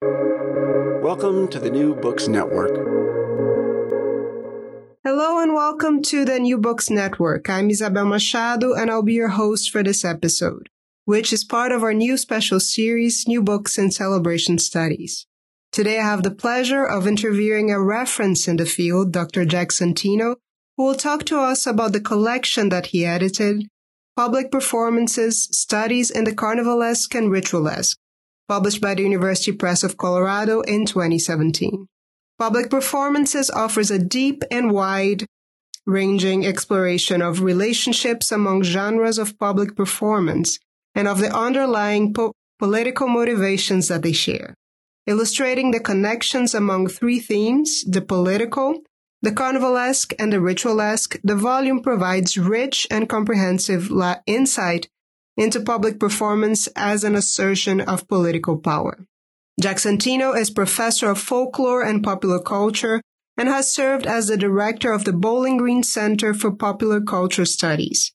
Welcome to the New Books Network. Hello and welcome to the New Books Network. I'm Isabel Machado and I'll be your host for this episode, which is part of our new special series, New Books and Celebration Studies. Today I have the pleasure of interviewing a reference in the field, Dr. Jack Santino, who will talk to us about the collection that he edited, public performances, studies in the carnivalesque and ritualesque, published by the University Press of Colorado in 2017. Public Performances offers a deep and wide ranging exploration of relationships among genres of public performance and of the underlying po- political motivations that they share. Illustrating the connections among three themes, the political, the carnivalesque, and the ritualesque, the volume provides rich and comprehensive la- insight into public performance as an assertion of political power. Jack Santino is professor of folklore and popular culture and has served as the director of the Bowling Green Center for Popular Culture Studies.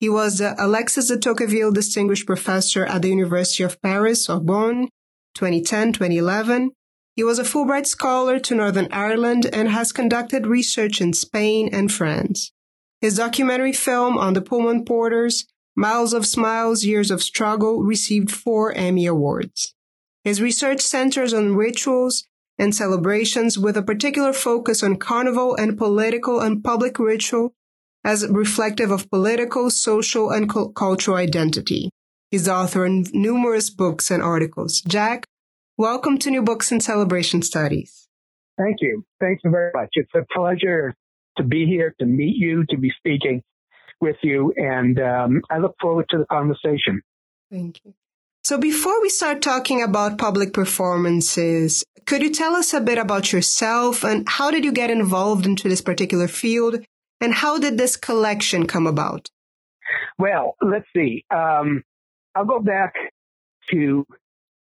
He was the Alexis de Tocqueville Distinguished Professor at the University of Paris, Sorbonne, 2010-2011. He was a Fulbright Scholar to Northern Ireland and has conducted research in Spain and France. His documentary film on the Pullman Porters Miles of Smiles, Years of Struggle received four Emmy Awards. His research centers on rituals and celebrations with a particular focus on carnival and political and public ritual as reflective of political, social, and cu- cultural identity. He's author of numerous books and articles. Jack, welcome to New Books and Celebration Studies. Thank you. Thank you very much. It's a pleasure to be here, to meet you, to be speaking with you, and um, I look forward to the conversation. Thank you. So, before we start talking about public performances, could you tell us a bit about yourself and how did you get involved into this particular field, and how did this collection come about? Well, let's see. Um, I'll go back to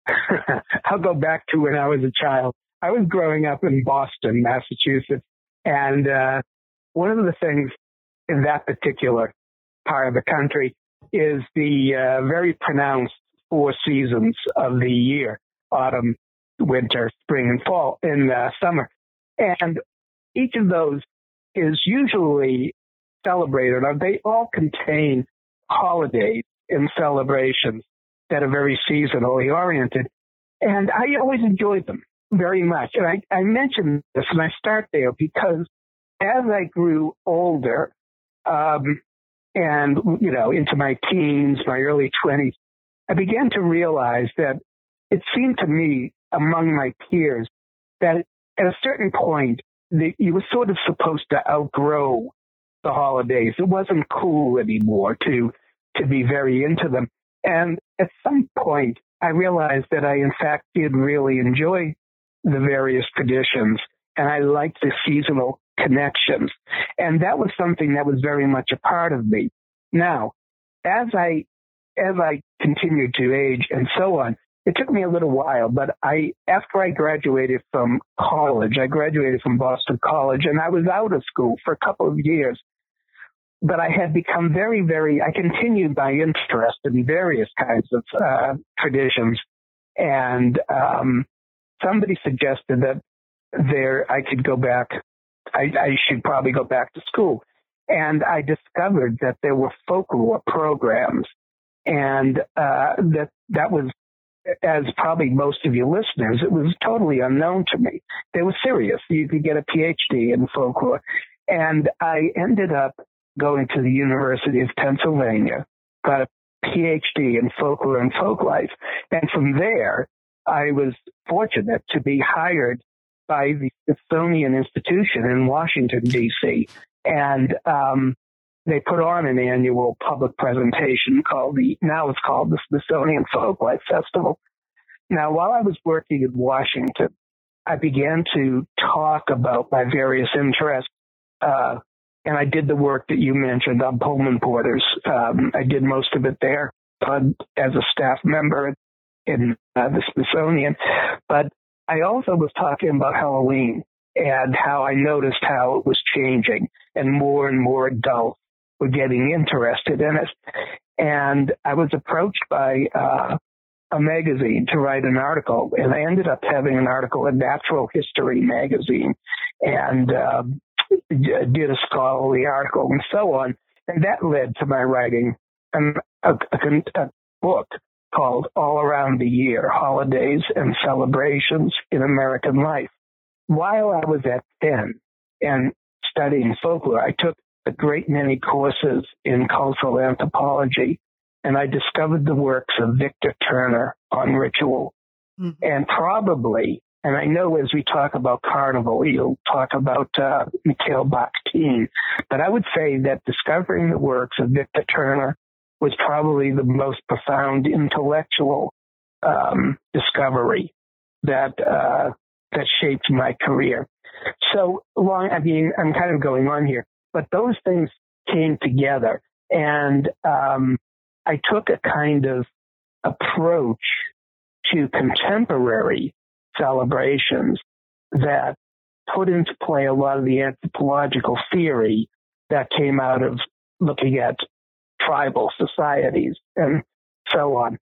I'll go back to when I was a child. I was growing up in Boston, Massachusetts, and uh, one of the things in that particular part of the country is the uh, very pronounced four seasons of the year autumn, winter, spring, and fall, in uh, summer. And each of those is usually celebrated, or they all contain holidays and celebrations that are very seasonally oriented. And I always enjoyed them very much. And I, I mention this and I start there because as I grew older, um, and you know into my teens, my early twenties, I began to realize that it seemed to me among my peers that at a certain point the, you were sort of supposed to outgrow the holidays. It wasn't cool anymore to to be very into them. And at some point, I realized that I in fact did really enjoy the various traditions, and I liked the seasonal connections. And that was something that was very much a part of me. Now, as I, as I continued to age and so on, it took me a little while, but I, after I graduated from college, I graduated from Boston College and I was out of school for a couple of years. But I had become very, very, I continued my interest in various kinds of uh, traditions. And um, somebody suggested that there I could go back I, I should probably go back to school. And I discovered that there were folklore programs and uh, that that was, as probably most of your listeners, it was totally unknown to me. They were serious. You could get a PhD in folklore. And I ended up going to the University of Pennsylvania, got a PhD in folklore and folklife. And from there, I was fortunate to be hired by the Smithsonian Institution in Washington, D.C. And um, they put on an annual public presentation called the, now it's called the Smithsonian Folklife Festival. Now, while I was working in Washington, I began to talk about my various interests. Uh, and I did the work that you mentioned on Pullman Porters. Um, I did most of it there as a staff member in uh, the Smithsonian. But I also was talking about Halloween and how I noticed how it was changing and more and more adults were getting interested in it. And I was approached by uh, a magazine to write an article, and I ended up having an article in Natural History magazine, and uh, did a scholarly article and so on. And that led to my writing a, a, a book called All Around the Year Holidays and Celebrations in American Life. While I was at Penn and studying folklore, I took a great many courses in cultural anthropology and I discovered the works of Victor Turner on ritual. Mm-hmm. And probably, and I know as we talk about carnival, you'll talk about uh, Mikhail Bakhtin, but I would say that discovering the works of Victor Turner was probably the most profound intellectual um, discovery that uh, that shaped my career. So long, I mean, I'm kind of going on here, but those things came together, and um, I took a kind of approach to contemporary celebrations that put into play a lot of the anthropological theory that came out of looking at tribal societies and so on.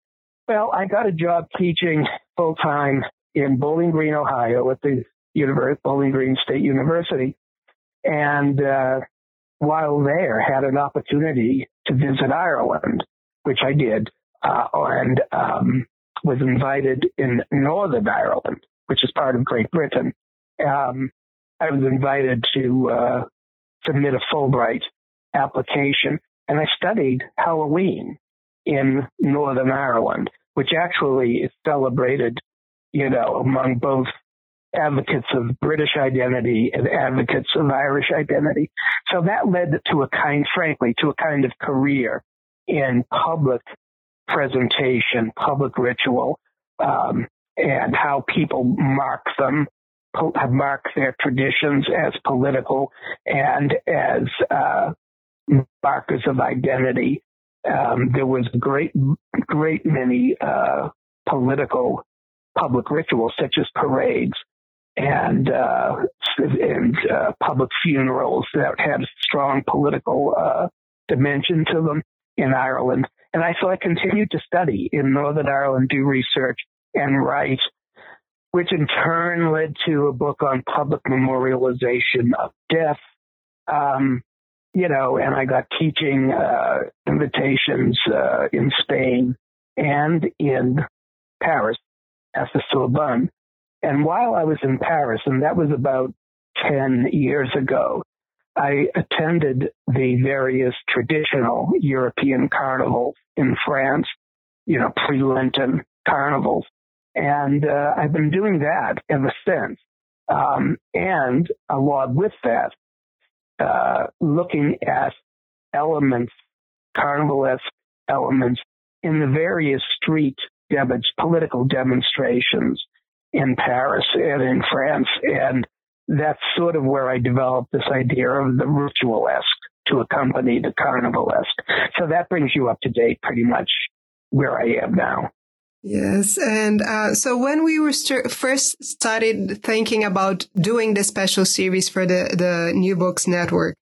Well, I got a job teaching full time in Bowling Green, Ohio at the University, Bowling Green State University. And uh, while there, had an opportunity to visit Ireland, which I did, uh, and um, was invited in Northern Ireland, which is part of Great Britain. Um, I was invited to uh, submit a Fulbright application and I studied Halloween in Northern Ireland, which actually is celebrated, you know, among both advocates of British identity and advocates of Irish identity. So that led to a kind, frankly, to a kind of career in public presentation, public ritual, um, and how people mark them, have marked their traditions as political and as uh, markers of identity. Um, there was a great, great many uh, political public rituals, such as parades and uh, and uh, public funerals that had a strong political uh, dimension to them in Ireland. And I so I continued to study in Northern Ireland, do research and write, which in turn led to a book on public memorialization of death. Um, you know, and I got teaching uh, invitations uh, in Spain and in Paris at the Sorbonne. And while I was in Paris, and that was about 10 years ago, I attended the various traditional European carnivals in France, you know, pre Lenten carnivals. And uh, I've been doing that ever since. Um, and along with that, uh, looking at elements, carnivalesque elements in the various street dem- political demonstrations in Paris and in France. And that's sort of where I developed this idea of the ritualesque to accompany the carnivalesque. So that brings you up to date pretty much where I am now. Yes. And uh, so when we were st- first started thinking about doing the special series for the, the New Books Network,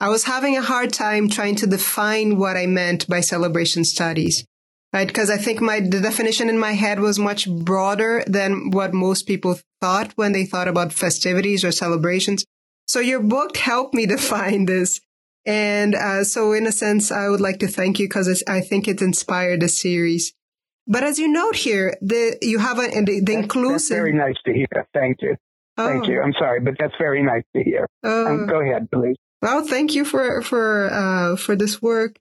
I was having a hard time trying to define what I meant by celebration studies, right? Because I think my, the definition in my head was much broader than what most people thought when they thought about festivities or celebrations. So your book helped me define this. And uh, so in a sense, I would like to thank you because I think it inspired the series. But as you note here, the you have a, the, the that's, inclusive. That's very nice to hear. Thank you. Oh. Thank you. I'm sorry, but that's very nice to hear. Uh, um, go ahead, please. Well, thank you for for uh, for this work.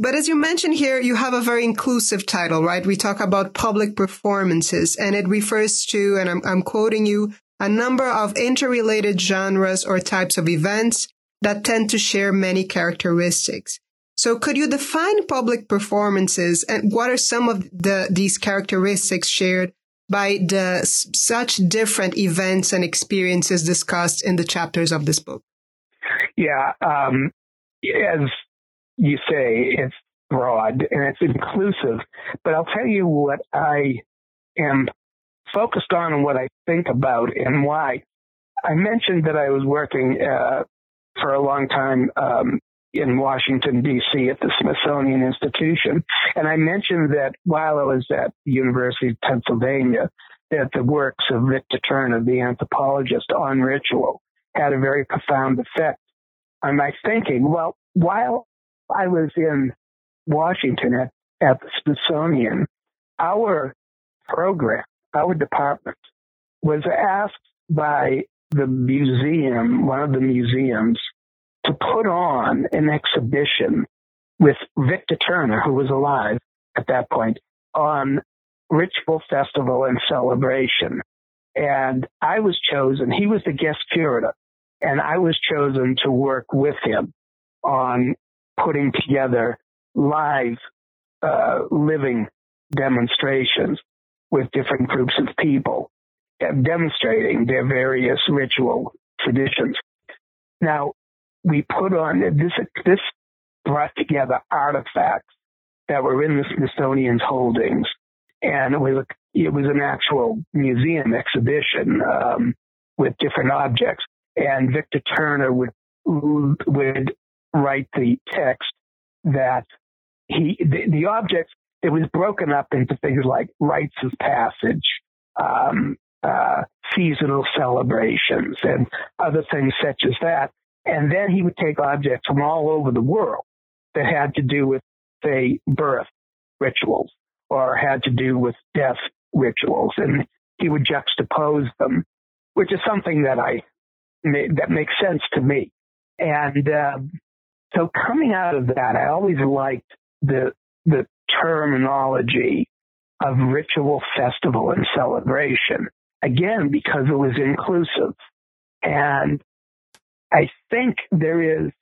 But as you mentioned here, you have a very inclusive title, right? We talk about public performances, and it refers to, and I'm, I'm quoting you, a number of interrelated genres or types of events that tend to share many characteristics. So could you define public performances and what are some of the, these characteristics shared by the such different events and experiences discussed in the chapters of this book? Yeah, um, as you say, it's broad and it's inclusive, but I'll tell you what I am focused on and what I think about and why. I mentioned that I was working uh, for a long time um, in Washington, D.C. at the Smithsonian Institution. And I mentioned that while I was at the University of Pennsylvania, that the works of Victor Turner, the anthropologist, on ritual had a very profound effect on my thinking. Well, while I was in Washington at, at the Smithsonian, our program, our department was asked by the museum, one of the museums, to put on an exhibition with Victor Turner, who was alive at that point, on ritual festival and celebration. And I was chosen, he was the guest curator, and I was chosen to work with him on putting together live, uh, living demonstrations with different groups of people demonstrating their various ritual traditions. Now, we put on this, this brought together artifacts that were in the Smithsonian's holdings. And it was, a, it was an actual museum exhibition, um, with different objects. And Victor Turner would, would write the text that he, the, the objects, it was broken up into things like rites of passage, um, uh, seasonal celebrations and other things such as that. And then he would take objects from all over the world that had to do with, say, birth rituals or had to do with death rituals. And he would juxtapose them, which is something that I, that makes sense to me. And, uh, so coming out of that, I always liked the, the terminology of ritual festival and celebration. Again, because it was inclusive. And I think there is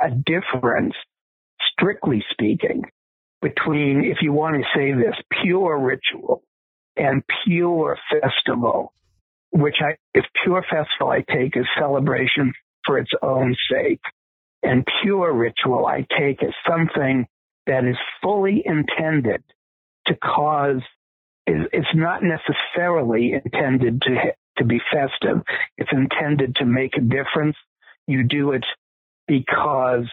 a difference, strictly speaking, between, if you want to say this, pure ritual and pure festival, which I, if pure festival I take as celebration for its own sake, and pure ritual I take as something that is fully intended to cause, it's not necessarily intended to, to be festive. It's intended to make a difference you do it because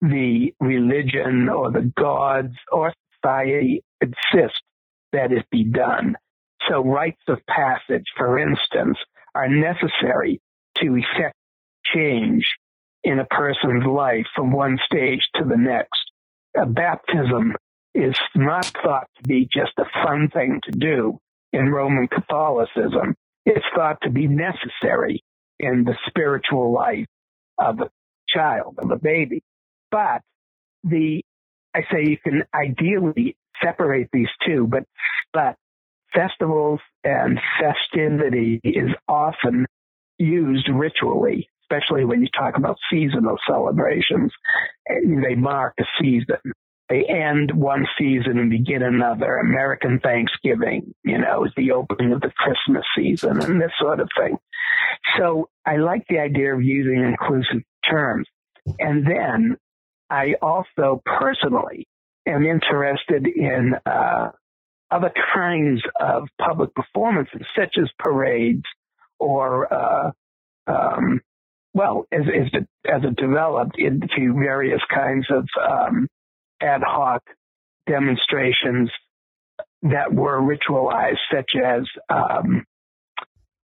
the religion or the gods or society insist that it be done. So rites of passage, for instance, are necessary to effect change in a person's life from one stage to the next. A baptism is not thought to be just a fun thing to do in Roman Catholicism. It's thought to be necessary in the spiritual life of a child, of a baby. But the, I say you can ideally separate these two, but, but festivals and festivity is often used ritually, especially when you talk about seasonal celebrations. They mark a season. They end one season and begin another. American Thanksgiving, you know, is the opening of the Christmas season and this sort of thing. So I like the idea of using inclusive terms. And then I also personally am interested in uh, other kinds of public performances, such as parades or, uh, um, well, as, as, it, as it developed into various kinds of um, ad hoc demonstrations that were ritualized, such as um,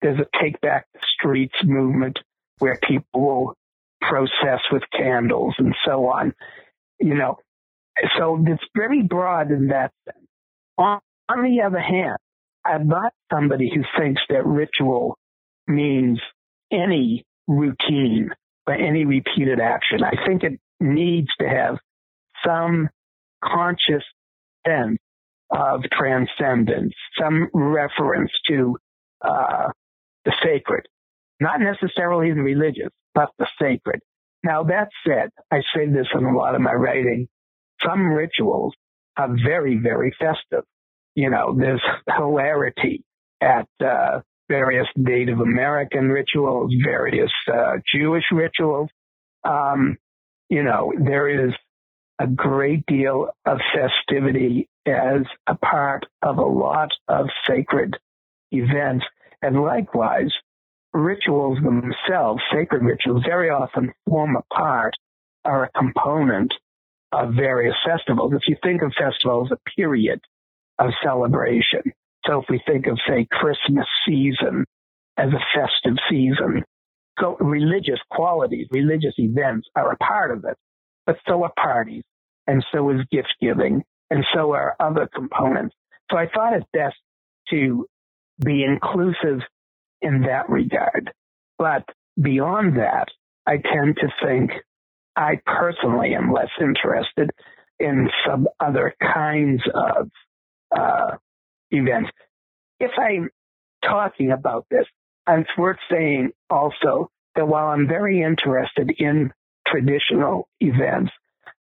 there's a take back the streets movement where people will process with candles and so on. You know, so it's very broad in that sense. On, on the other hand, I'm not somebody who thinks that ritual means any routine or any repeated action. I think it needs to have some conscious sense of transcendence, some reference to uh, the sacred, not necessarily the religious, but the sacred. Now that said, I say this in a lot of my writing. Some rituals are very, very festive. You know, there's hilarity at uh, various Native American rituals, various uh, Jewish rituals. Um, you know, there is a great deal of festivity as a part of a lot of sacred events. And likewise, rituals themselves, sacred rituals, very often form a part or a component of various festivals. If you think of festivals, a period of celebration. So if we think of, say, Christmas season as a festive season, so religious qualities, religious events are a part of it, but so are parties, and so is gift giving, and so are other components. So I thought it best to be inclusive in that regard. But beyond that, I tend to think I personally am less interested in some other kinds of uh, events. If I'm talking about this, it's worth saying also that while I'm very interested in traditional events,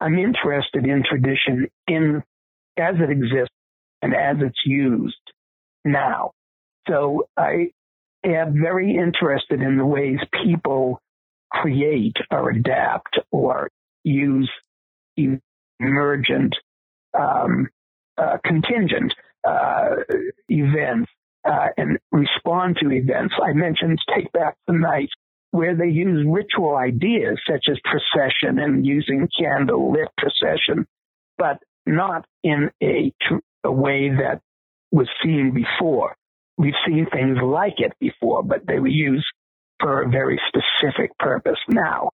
I'm interested in tradition in as it exists and as it's used now. So I am very interested in the ways people create or adapt or use emergent, um, uh, contingent uh, events uh, and respond to events. I mentioned Take Back the Night, where they use ritual ideas such as procession and using candle lit procession, but not in a, a way that was seen before. We've seen things like it before, but they were used for a very specific purpose now.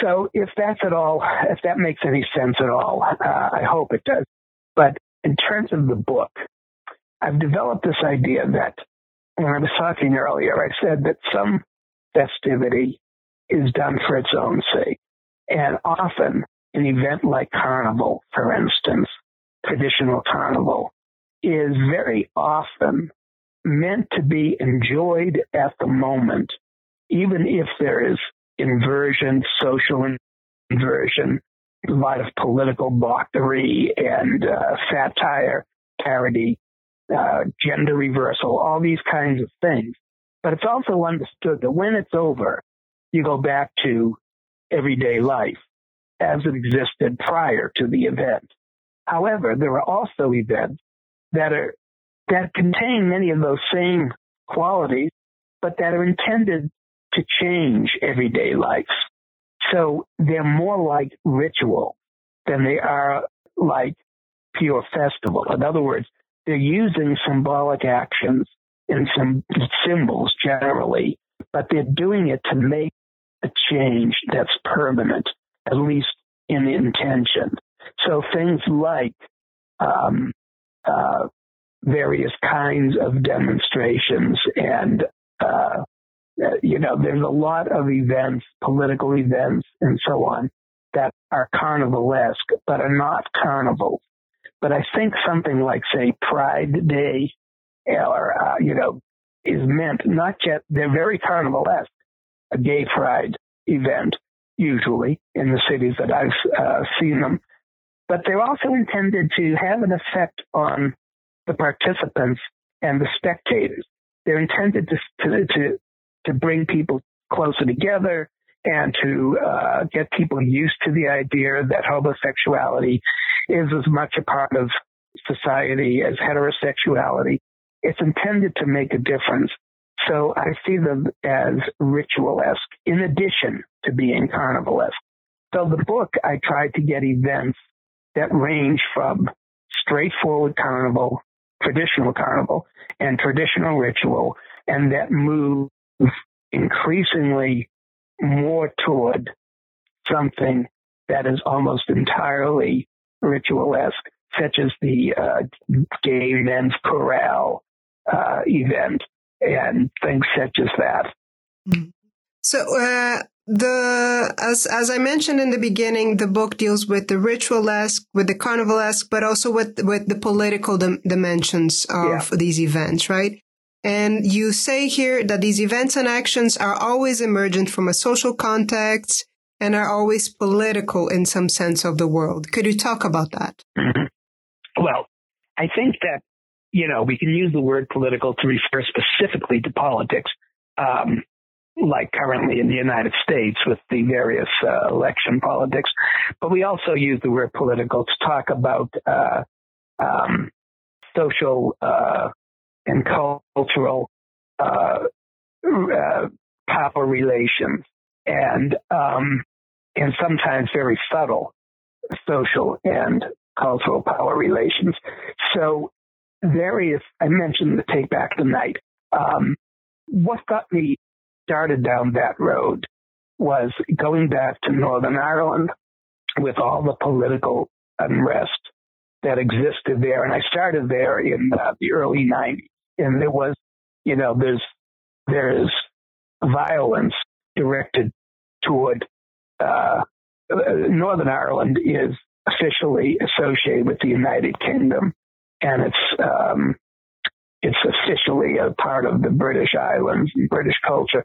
So if that's at all, if that makes any sense at all, uh, I hope it does. But in terms of the book, I've developed this idea that when I was talking earlier, I said that some festivity is done for its own sake. And often an event like carnival, for instance, traditional carnival, is very often meant to be enjoyed at the moment, even if there is inversion, social inversion, a lot of political mockery and uh, satire, parody, uh, gender reversal, all these kinds of things. But it's also understood that when it's over, you go back to everyday life as it existed prior to the event. However, there are also events that are that contain many of those same qualities, but that are intended to change everyday life. So they're more like ritual than they are like pure festival. In other words, they're using symbolic actions and some symbols generally, but they're doing it to make a change that's permanent, at least in intention. So things like um, uh, various kinds of demonstrations and uh, you know there's a lot of events political events and so on that are carnivalesque but are not carnivals but i think something like say pride day or uh, you know is meant not just they're very carnivalesque a gay pride event usually in the cities that i've uh, seen them but they're also intended to have an effect on the participants and the spectators. They're intended to, to, to, to bring people closer together and to uh, get people used to the idea that homosexuality is as much a part of society as heterosexuality. It's intended to make a difference. So I see them as ritualesque in addition to being carnivalesque. So the book, I tried to get events that range from straightforward carnival traditional carnival and traditional ritual, and that move increasingly more toward something that is almost entirely ritualesque, such as the uh, gay men's chorale uh, event and things such as that. Mm-hmm. So, uh, the as as I mentioned in the beginning, the book deals with the ritualesque, with the carnivalesque, but also with with the political dim- dimensions of yeah. these events, right? And you say here that these events and actions are always emergent from a social context and are always political in some sense of the world. Could you talk about that? Mm-hmm. Well, I think that you know, we can use the word political to refer specifically to politics, um, like currently in the United States with the various uh, election politics. But we also use the word political to talk about uh, um, social uh, and cultural uh, uh, power relations, and um, and sometimes very subtle social and cultural power relations. So various, I mentioned the Take Back the Night. Um, what got me started down that road was going back to Northern Ireland with all the political unrest that existed there. And I started there in uh, the early 90s. And there was, you know, there's, there's violence directed toward, uh, Northern Ireland is officially associated with the United Kingdom and it's um, it's officially a part of the British Islands and British culture,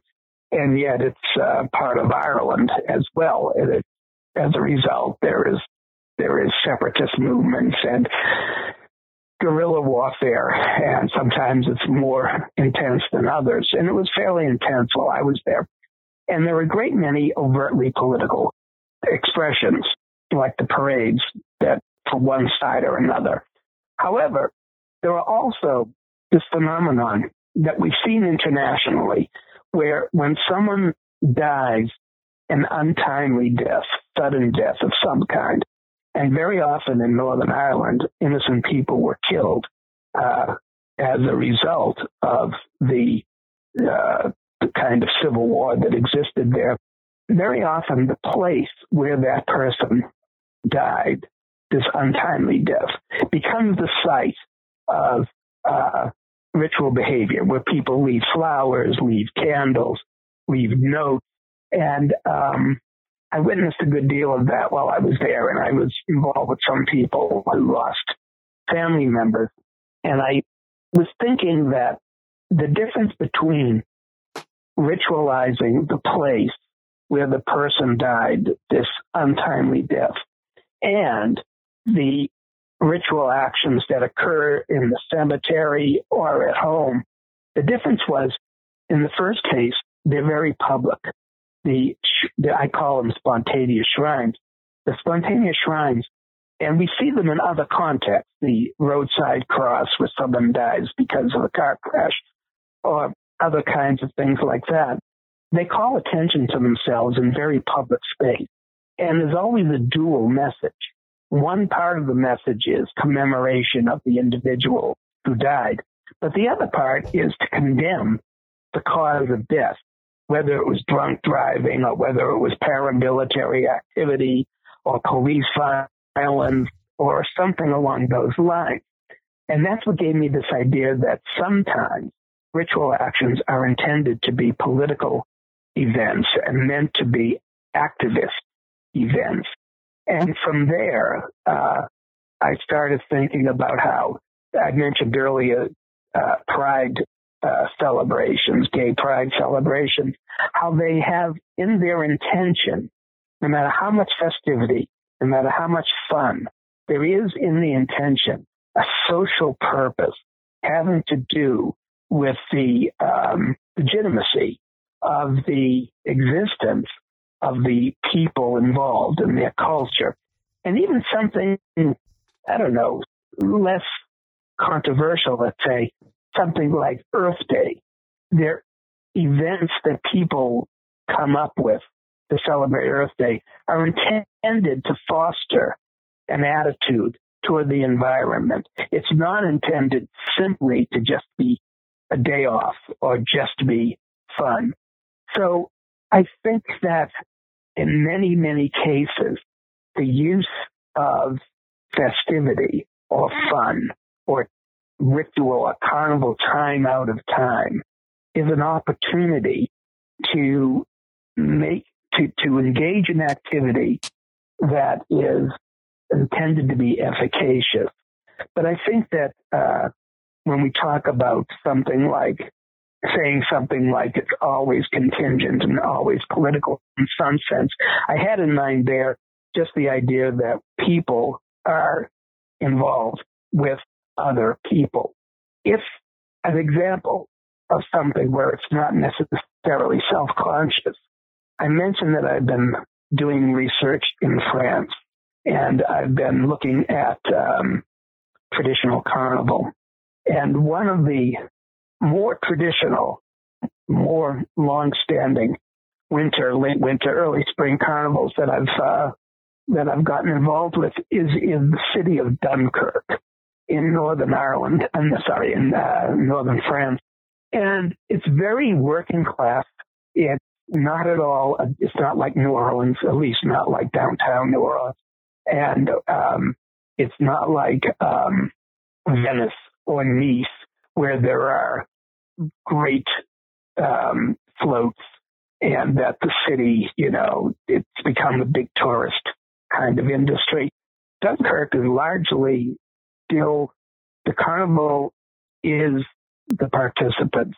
and yet it's uh, part of Ireland as well. And it, as a result, there is there is separatist movements and guerrilla warfare, and sometimes it's more intense than others. And it was fairly intense while I was there. And there were a great many overtly political expressions, like the parades that for one side or another. However, there are also this phenomenon that we've seen internationally where when someone dies an untimely death, sudden death of some kind, and very often in Northern Ireland, innocent people were killed uh, as a result of the, uh, the kind of civil war that existed there. Very often, the place where that person died this untimely death becomes the site of uh, ritual behavior where people leave flowers, leave candles, leave notes. And um, I witnessed a good deal of that while I was there, and I was involved with some people who lost family members. And I was thinking that the difference between ritualizing the place where the person died, this untimely death, and the ritual actions that occur in the cemetery or at home. The difference was in the first case, they're very public. The, the I call them spontaneous shrines. The spontaneous shrines, and we see them in other contexts, the roadside cross where someone dies because of a car crash or other kinds of things like that. They call attention to themselves in very public space. And there's always a dual message. One part of the message is commemoration of the individual who died, but the other part is to condemn the cause of death, whether it was drunk driving or whether it was paramilitary activity or police violence or something along those lines. And that's what gave me this idea that sometimes ritual actions are intended to be political events and meant to be activist events. And from there, uh, I started thinking about how I mentioned earlier uh, pride uh, celebrations, gay pride celebrations, how they have in their intention, no matter how much festivity, no matter how much fun, there is in the intention a social purpose having to do with the um, legitimacy of the existence of the people involved in their culture. And even something, I don't know, less controversial, let's say, something like Earth Day. They're events that people come up with to celebrate Earth Day are intended to foster an attitude toward the environment. It's not intended simply to just be a day off or just be fun. So I think that in many, many cases, the use of festivity or fun or ritual, or carnival time out of time is an opportunity to make, to, to engage in activity that is intended to be efficacious. But I think that, uh, when we talk about something like saying something like it's always contingent and always political in some sense. I had in mind there just the idea that people are involved with other people. if an example of something where it's not necessarily self-conscious, I mentioned that I've been doing research in France and I've been looking at um, traditional carnival. And one of the more traditional, more long-standing winter, late winter, early spring carnivals that I've uh, that I've gotten involved with is in the city of Dunkirk in Northern Ireland. I'm sorry, in uh, Northern France, and it's very working class. It's not at all. It's not like New Orleans, at least not like downtown New Orleans, and um, it's not like um, Venice or Nice, where there are great um, floats and that the city, you know, it's become a big tourist kind of industry. Dunkirk is largely still the carnival is the participants,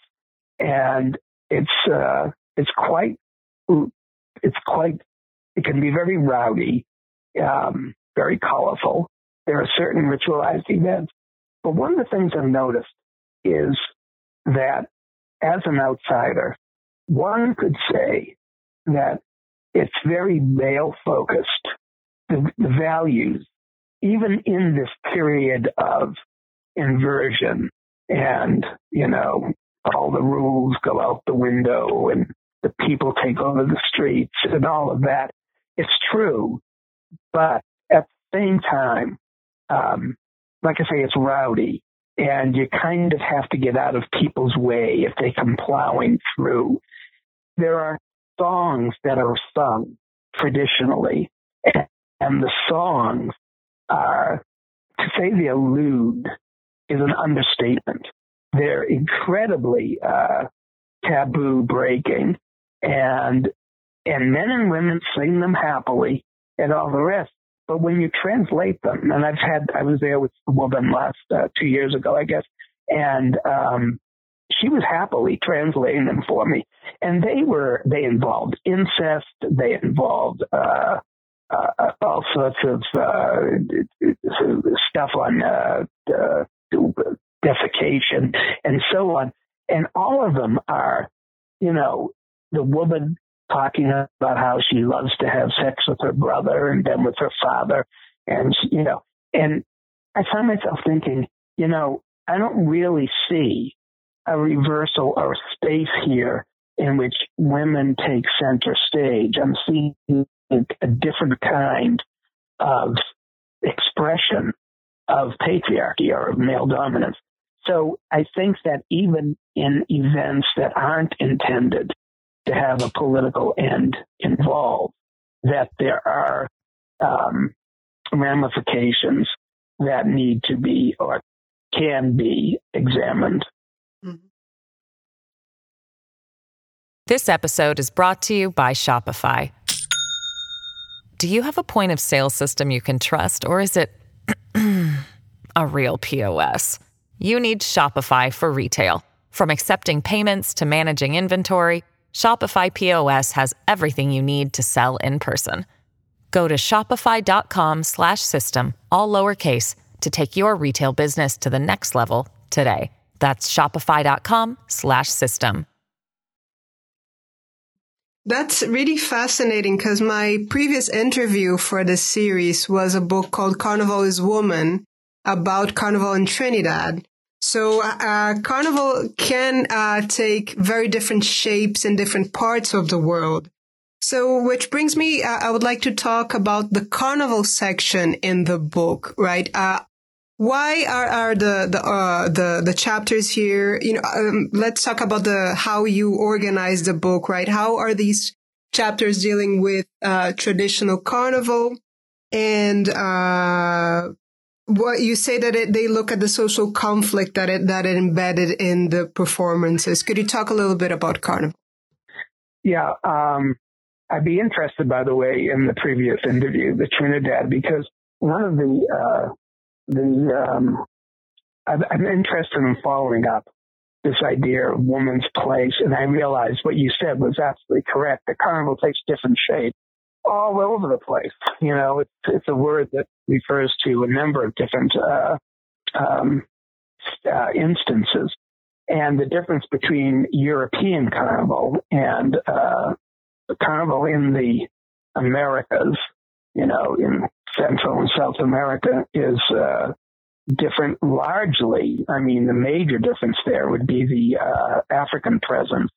and it's uh, it's quite it's quite it can be very rowdy, um, very colorful. There are certain ritualized events, but one of the things I've noticed is that as an outsider, one could say that it's very male focused. The, the, values, even in this period of inversion and, you know, all the rules go out the window and the people take over the streets and all of that. It's true. But at the same time, um, like I say, it's rowdy and you kind of have to get out of people's way if they come plowing through. There are songs that are sung traditionally, and the songs are, to say they allude is an understatement. They're incredibly uh, taboo breaking, and and men and women sing them happily, and all the rest. But when you translate them, and I've had, I was there with a woman last uh, two years ago, I guess, and um, she was happily translating them for me. And they were, they involved incest, they involved uh, uh, all sorts of uh, stuff on uh, defecation and so on. And all of them are, you know, the woman talking about how she loves to have sex with her brother and then with her father. And, you know, and I find myself thinking, you know, I don't really see a reversal or a space here in which women take center stage. I'm seeing a different kind of expression of patriarchy or of male dominance. So I think that even in events that aren't intended to have a political end involved, that there are um, ramifications that need to be or can be examined. Mm-hmm. This episode is brought to you by Shopify. Do you have a point of sale system you can trust, or is it a real POS? You need Shopify for retail. From accepting payments to managing inventory, Shopify POS has everything you need to sell in person. Go to shopify.com/system all lowercase to take your retail business to the next level today. That's shopify.com/system. That's really fascinating because my previous interview for this series was a book called Carnival is Woman about Carnival in Trinidad. So, uh, Carnival can uh, take very different shapes in different parts of the world. So, which brings me, uh, I would like to talk about the Carnival section in the book, right? Uh, why are, are the the uh, the the chapters here? You know, um, let's talk about the how you organize the book, right? How are these chapters dealing with uh, traditional carnival and uh, what you say that it, they look at the social conflict that it that it embedded in the performances. Could you talk a little bit about carnival? Yeah, um, I'd be interested, by the way, in the previous interview, the Trinidad, because one of the uh, the um, I'm interested in following up this idea of woman's place, and I realized what you said was absolutely correct. The carnival takes different shape all over the place. You know, it's it's a word that refers to a number of different uh, um, uh, instances. And the difference between European carnival and uh, carnival in the Americas, you know, in Central and South America, is uh, different largely. I mean, the major difference there would be the uh, African presence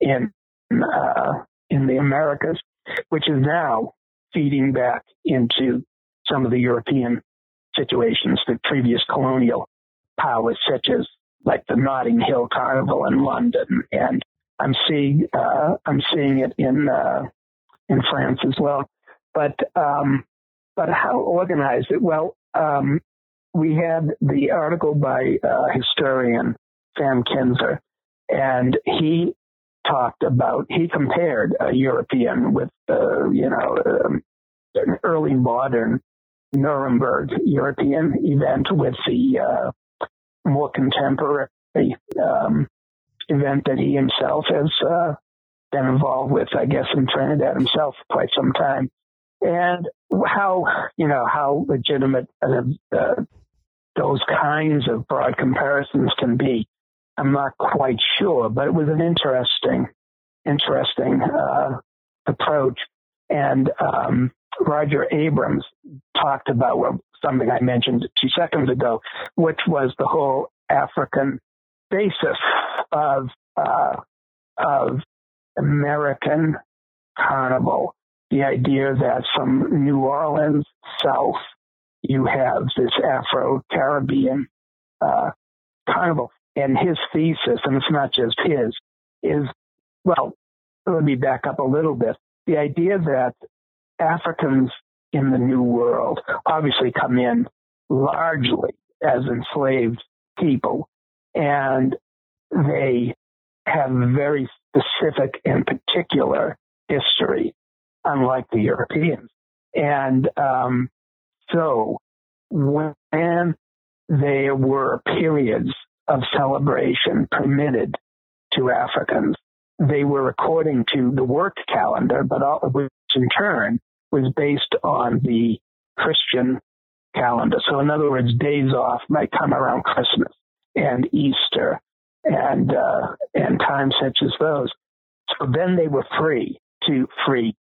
in uh, in the Americas, which is now feeding back into some of the European situations that previous colonial powers, such as like the Notting Hill Carnival in London, and I'm seeing uh, I'm seeing it in uh, in France as well. But um, but how organized it? Well, um, we had the article by uh, historian Sam Kinser, and he talked about he compared a European with uh, you know um, an early modern Nuremberg European event with the uh, more contemporary um, event that he himself has uh, been involved with, I guess, in Trinidad himself for quite some time. And how, you know, how legitimate uh, uh, those kinds of broad comparisons can be, I'm not quite sure, but it was an interesting, interesting uh, approach. And um, Roger Abrahams talked about well, something I mentioned two seconds ago, which was the whole African basis of uh, of American carnival. The idea that from New Orleans south, you have this Afro Caribbean uh, carnival. And his thesis, and it's not just his, is well, let me back up a little bit. The idea that Africans in the New World obviously come in largely as enslaved people, and they have very specific and particular history, unlike the Europeans. And um, so when there were periods of celebration permitted to Africans, they were according to the work calendar, but all, which in turn was based on the Christian calendar. So in other words, days off might come around Christmas and Easter and uh, and times such as those. So then they were free to free,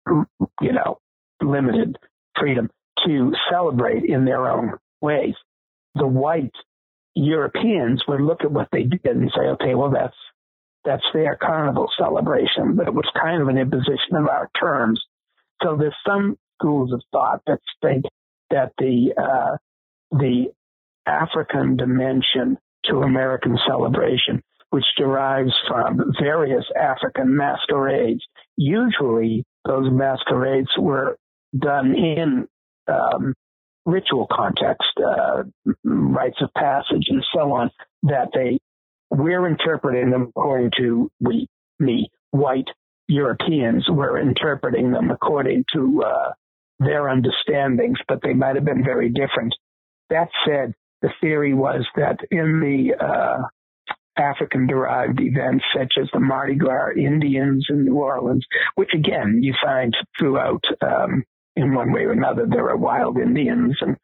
you know, limited freedom to celebrate in their own ways. The white Europeans would look at what they did and say, okay, well that's that's their carnival celebration, but it was kind of an imposition of our terms. So there's some schools of thought that think that the uh, the African dimension to American celebration, which derives from various African masquerades, usually those masquerades were done in um, ritual context, uh, rites of passage, and so on. That they we're interpreting them according to we me white Europeans were interpreting them according to uh, their understandings, but they might have been very different. That said, the theory was that in the uh, African derived events such as the Mardi Gras Indians in New Orleans, which again you find throughout um, in one way or another. There are wild Indians and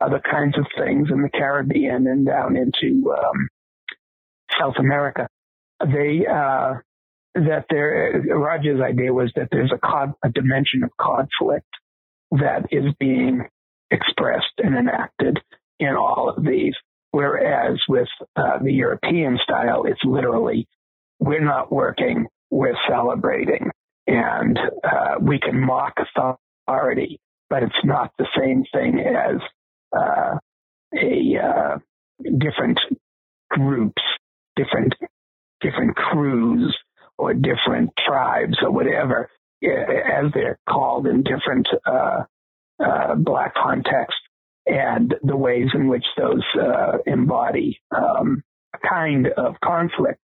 other kinds of things in the Caribbean and down into um, South America. They uh, that there Roger's idea was that there's a, a dimension of conflict that is being expressed and enacted in all of these. Whereas with uh, the European style, it's literally we're not working, we're celebrating, and uh, we can mock but it's not the same thing as uh, a uh, different groups, different different crews, or different tribes, or whatever as they're called in different uh, uh, black contexts, and the ways in which those uh, embody um, a kind of conflict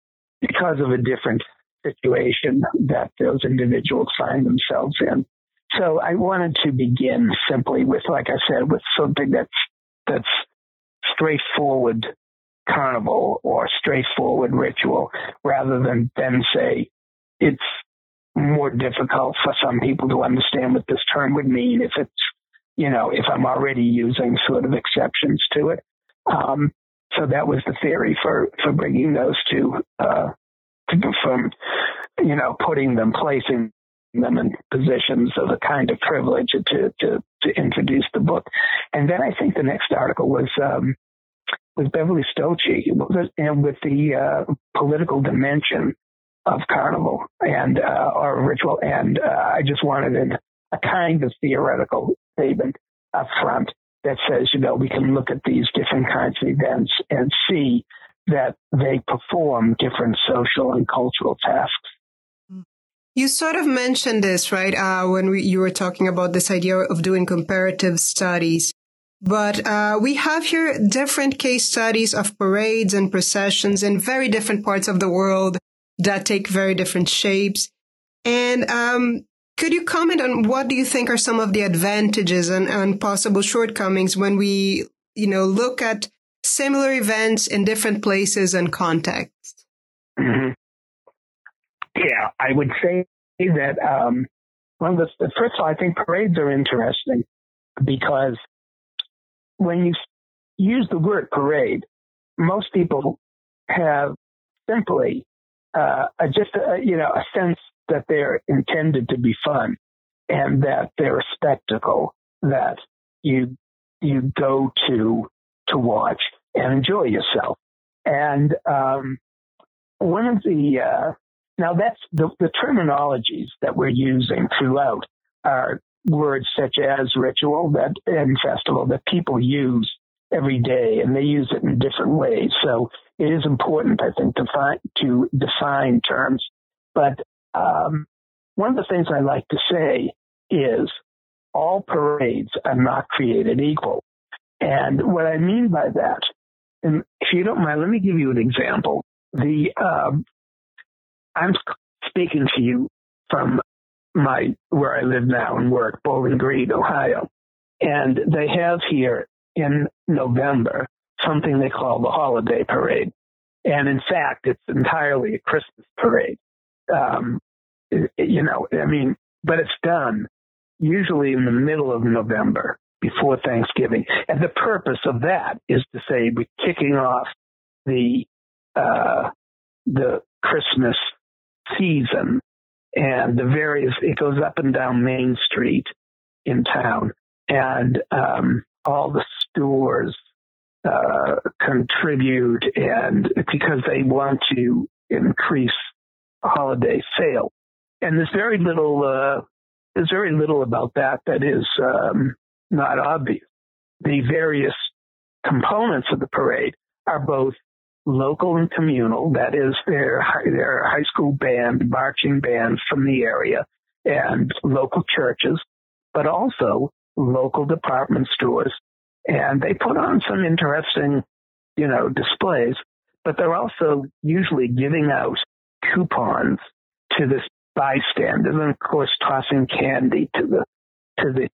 because of a different situation that those individuals find themselves in. So I wanted to begin simply with, like I said, with something that's that's straightforward carnival or straightforward ritual, rather than then say it's more difficult for some people to understand what this term would mean if it's, you know, if I'm already using sort of exceptions to it. Um, so that was the theory for, for bringing those two, uh, to, from, you know, putting them, placing them in positions of a kind of privilege to, to, to introduce the book. And then I think the next article was, um, was Beverly and with the, uh, political dimension of carnival and, uh, or ritual. And, uh, I just wanted a, a kind of theoretical statement up front that says, you know, we can look at these different kinds of events and see that they perform different social and cultural tasks. You sort of mentioned this, right? Uh, when we, you were talking about this idea of doing comparative studies. But uh, we have here different case studies of parades and processions in very different parts of the world that take very different shapes. And um, could you comment on what do you think are some of the advantages and, and possible shortcomings when we, you know, look at similar events in different places and contexts? Mm-hmm. Yeah, I would say that um, one of the first of all, I think parades are interesting because when you use the word parade, most people have simply uh, a, just a, you know a sense that they're intended to be fun and that they're a spectacle that you you go to to watch and enjoy yourself. And um, one of the uh, now that's the, the terminologies that we're using throughout are words such as ritual that and festival that people use every day and they use it in different ways. So it is important, I think, to find, to define terms. But um, one of the things I like to say is all parades are not created equal. And what I mean by that, and if you don't mind, let me give you an example. The um, I'm speaking to you from my where I live now and work, Bowling Green, Ohio, and they have here in November something they call the holiday parade, and in fact, it's entirely a Christmas parade. Um, you know, I mean, but it's done usually in the middle of November before Thanksgiving. And the purpose of that is to say we're kicking off the, uh, the Christmas season. And the various, it goes up and down Main Street in town. And, um, all the stores, uh, contribute and because they want to increase holiday sales. And there's very little uh, there's very little about that that is um, not obvious. The various components of the parade are both local and communal. That is, their their high school band, marching band from the area, and local churches, but also local department stores. And they put on some interesting, you know, displays. But they're also usually giving out coupons to the bystanders, and of course tossing candy to the to the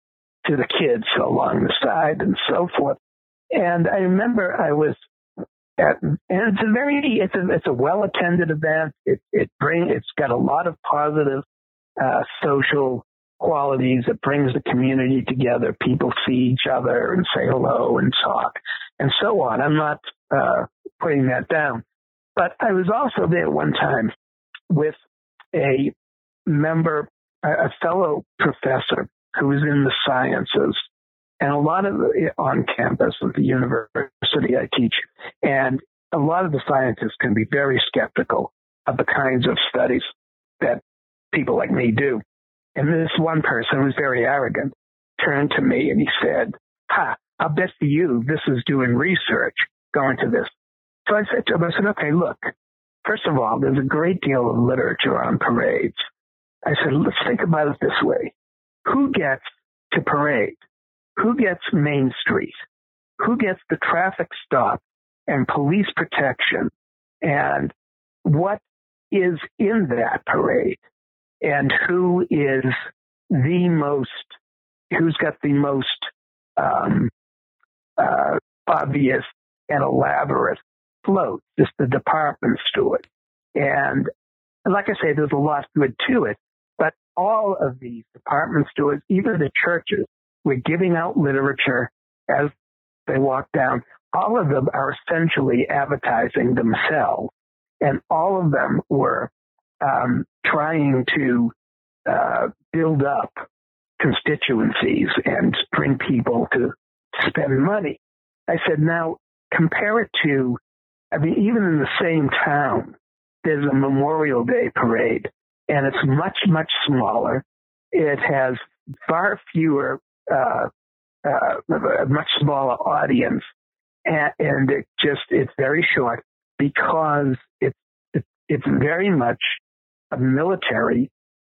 to the kids along the side and so forth. And I remember I was at, and it's a very it's a it's a well attended event. It it bring it's got a lot of positive uh, social qualities. It brings the community together. People see each other and say hello and talk and so on. I'm not uh, putting that down, but I was also there one time with a member, a fellow professor who was in the sciences and a lot of on campus at the university I teach. And a lot of the scientists can be very skeptical of the kinds of studies that people like me do. And this one person who's very arrogant turned to me and he said, ha, I'll bet you this is doing research going to this. So I said to him, I said, okay, look, first of all, there's a great deal of literature on parades. I said, let's think about it this way. Who gets to parade? Who gets Main Street? Who gets the traffic stop and police protection? And what is in that parade? And who is the most, who's got the most um, uh, obvious and elaborate float? Just the department store. And, and like I say, there's a lot of good to it, but all of these department stores, even the churches, were giving out literature as they walk down. all of them are essentially advertising themselves, and all of them were um, trying to uh, build up constituencies and bring people to spend money. I said, now compare it to, I mean, even in the same town, there's a Memorial Day parade, and it's much, much smaller. It has far fewer, uh, uh, a much smaller audience, and, and it just, it's very short because it's, it's very much a military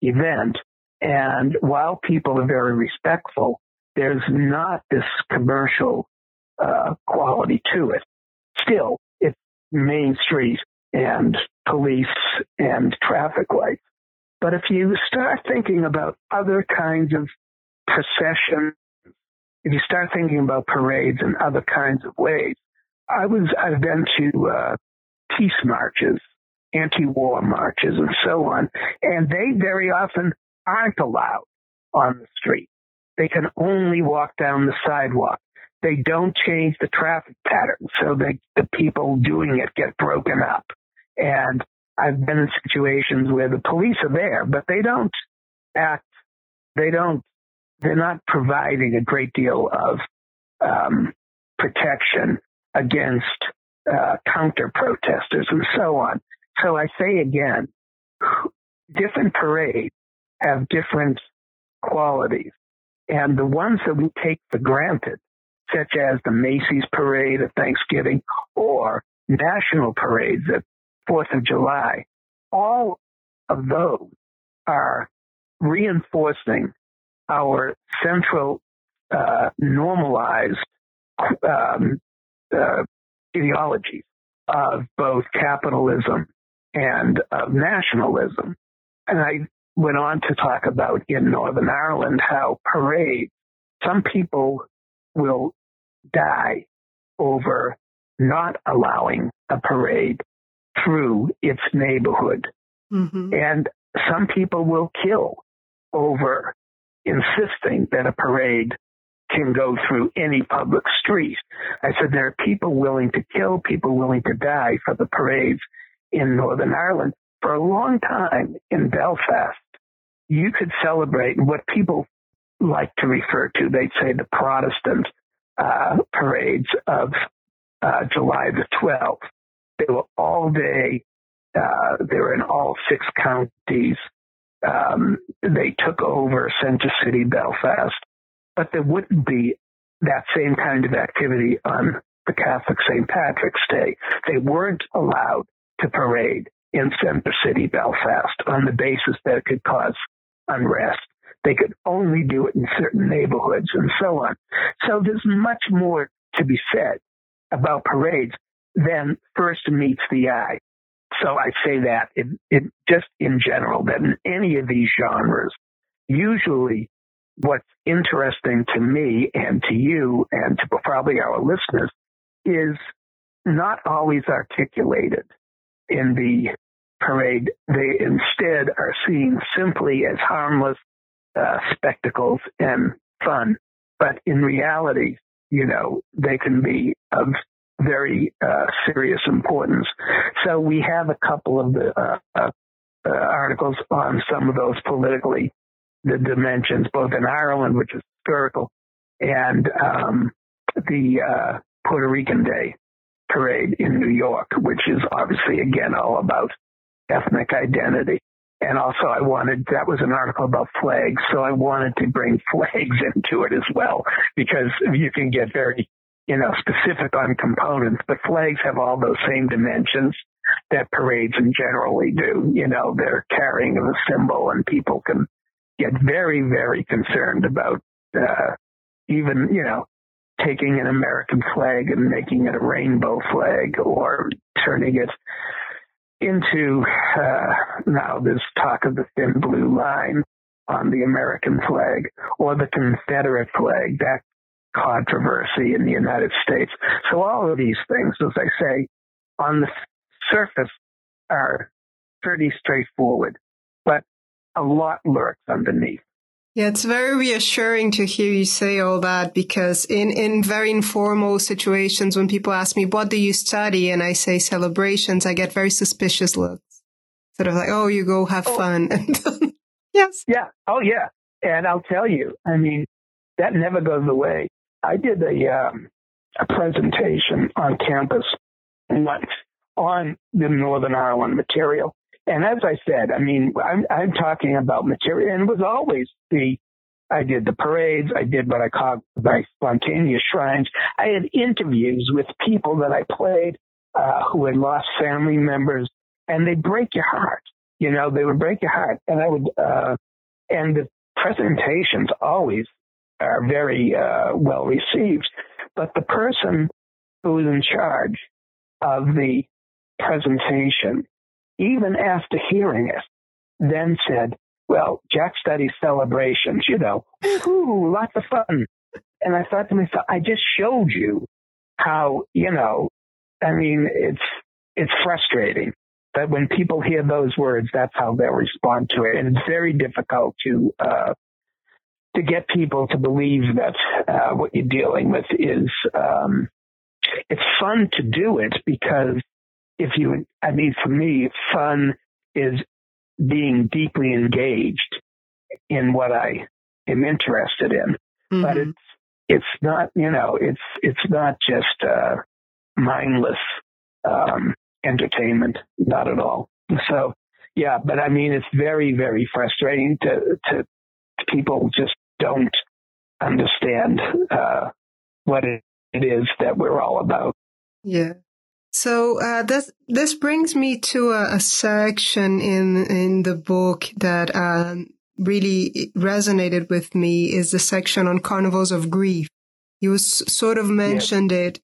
event. And while people are very respectful, there's not this commercial uh, quality to it. Still, it's Main Street and police and traffic lights. But if you start thinking about other kinds of processions, if you start thinking about parades and other kinds of ways, I was I've been to uh, peace marches, anti-war marches, and so on, and they very often aren't allowed on the street. They can only walk down the sidewalk. They don't change the traffic pattern so that the people doing it get broken up. And I've been in situations where the police are there, but they don't act, they don't, they're not providing a great deal of um, protection against uh, counter protesters and so on. So I say again, different parades have different qualities. And the ones that we take for granted, such as the Macy's parade at Thanksgiving or national parades at Fourth of July, all of those are reinforcing our central uh, normalized um, uh, ideologies of both capitalism and of nationalism. And I went on to talk about in Northern Ireland how parades, some people will die over not allowing a parade through its neighborhood. Mm-hmm. And some people will kill over insisting that a parade can go through any public street. I said there are people willing to kill, people willing to die for the parades in Northern Ireland. For a long time in Belfast, you could celebrate what people like to refer to, they'd say the Protestant uh, parades of uh, July the 12th. They were all day. Uh, they were in all six counties. Um, they took over Center City, Belfast, but there wouldn't be that same kind of activity on the Catholic St. Patrick's Day. They weren't allowed to parade in Center City, Belfast, on the basis that it could cause unrest. They could only do it in certain neighborhoods and so on. So there's much more to be said about parades than first meets the eye. So I say that in, in just in general, that in any of these genres, usually what's interesting to me and to you and to probably our listeners is not always articulated in the parade. They instead are seen simply as harmless uh, spectacles and fun. But in reality, you know, they can be of very uh, serious importance. So we have a couple of the uh, uh, uh, articles on some of those politically the dimensions, both in Ireland, which is historical, and um, the uh, Puerto Rican Day parade in New York, which is obviously again all about ethnic identity. And also I wanted, that was an article about flags, so I wanted to bring flags into it as well, because you can get very, you know, specific on components, but flags have all those same dimensions that parades in generally do. You know, they're carrying a symbol and people can get very, very concerned about, uh, even, you know, taking an American flag and making it a rainbow flag or turning it into uh, now this talk of the thin blue line on the American flag or the Confederate flag, that controversy in the United States. So all of these things, as I say, on the surface are pretty straightforward, but a lot lurks underneath. Yeah, it's very reassuring to hear you say all that because in, in very informal situations, when people ask me, what do you study? And I say celebrations, I get very suspicious looks. Sort of like, oh, you go have oh. fun. yes. Yeah. Oh, yeah. And I'll tell you, I mean, that never goes away. I did a, um, a presentation on campus once on the Northern Ireland material. And as I said, I mean, I'm, I'm talking about material, and it was always the, I did the parades, I did what I call my spontaneous shrines. I had interviews with people that I played uh, who had lost family members, and they break your heart. You know, they would break your heart. And I would, uh, and the presentations always are very uh, well received. But the person who was in charge of the presentation even after hearing it, then said, well, Jack studies celebrations, you know, ooh, lots of fun. And I thought to myself, I just showed you how, you know, I mean, it's, it's frustrating that when people hear those words, that's how they'll respond to it. And it's very difficult to, uh, to get people to believe that, uh, what you're dealing with is, um, it's fun to do it because if you, I mean, for me, fun is being deeply engaged in what I am interested in. Mm-hmm. But it's, it's not, you know, it's, it's not just, uh, mindless, um, entertainment. Not at all. So, yeah, but I mean, it's very, very frustrating to, to, to people just don't understand, uh, what it is that we're all about. Yeah. So uh, this this brings me to a, a, section in in the book that uh, really resonated with me is the section on carnivals of grief. You sort of mentioned yes. it,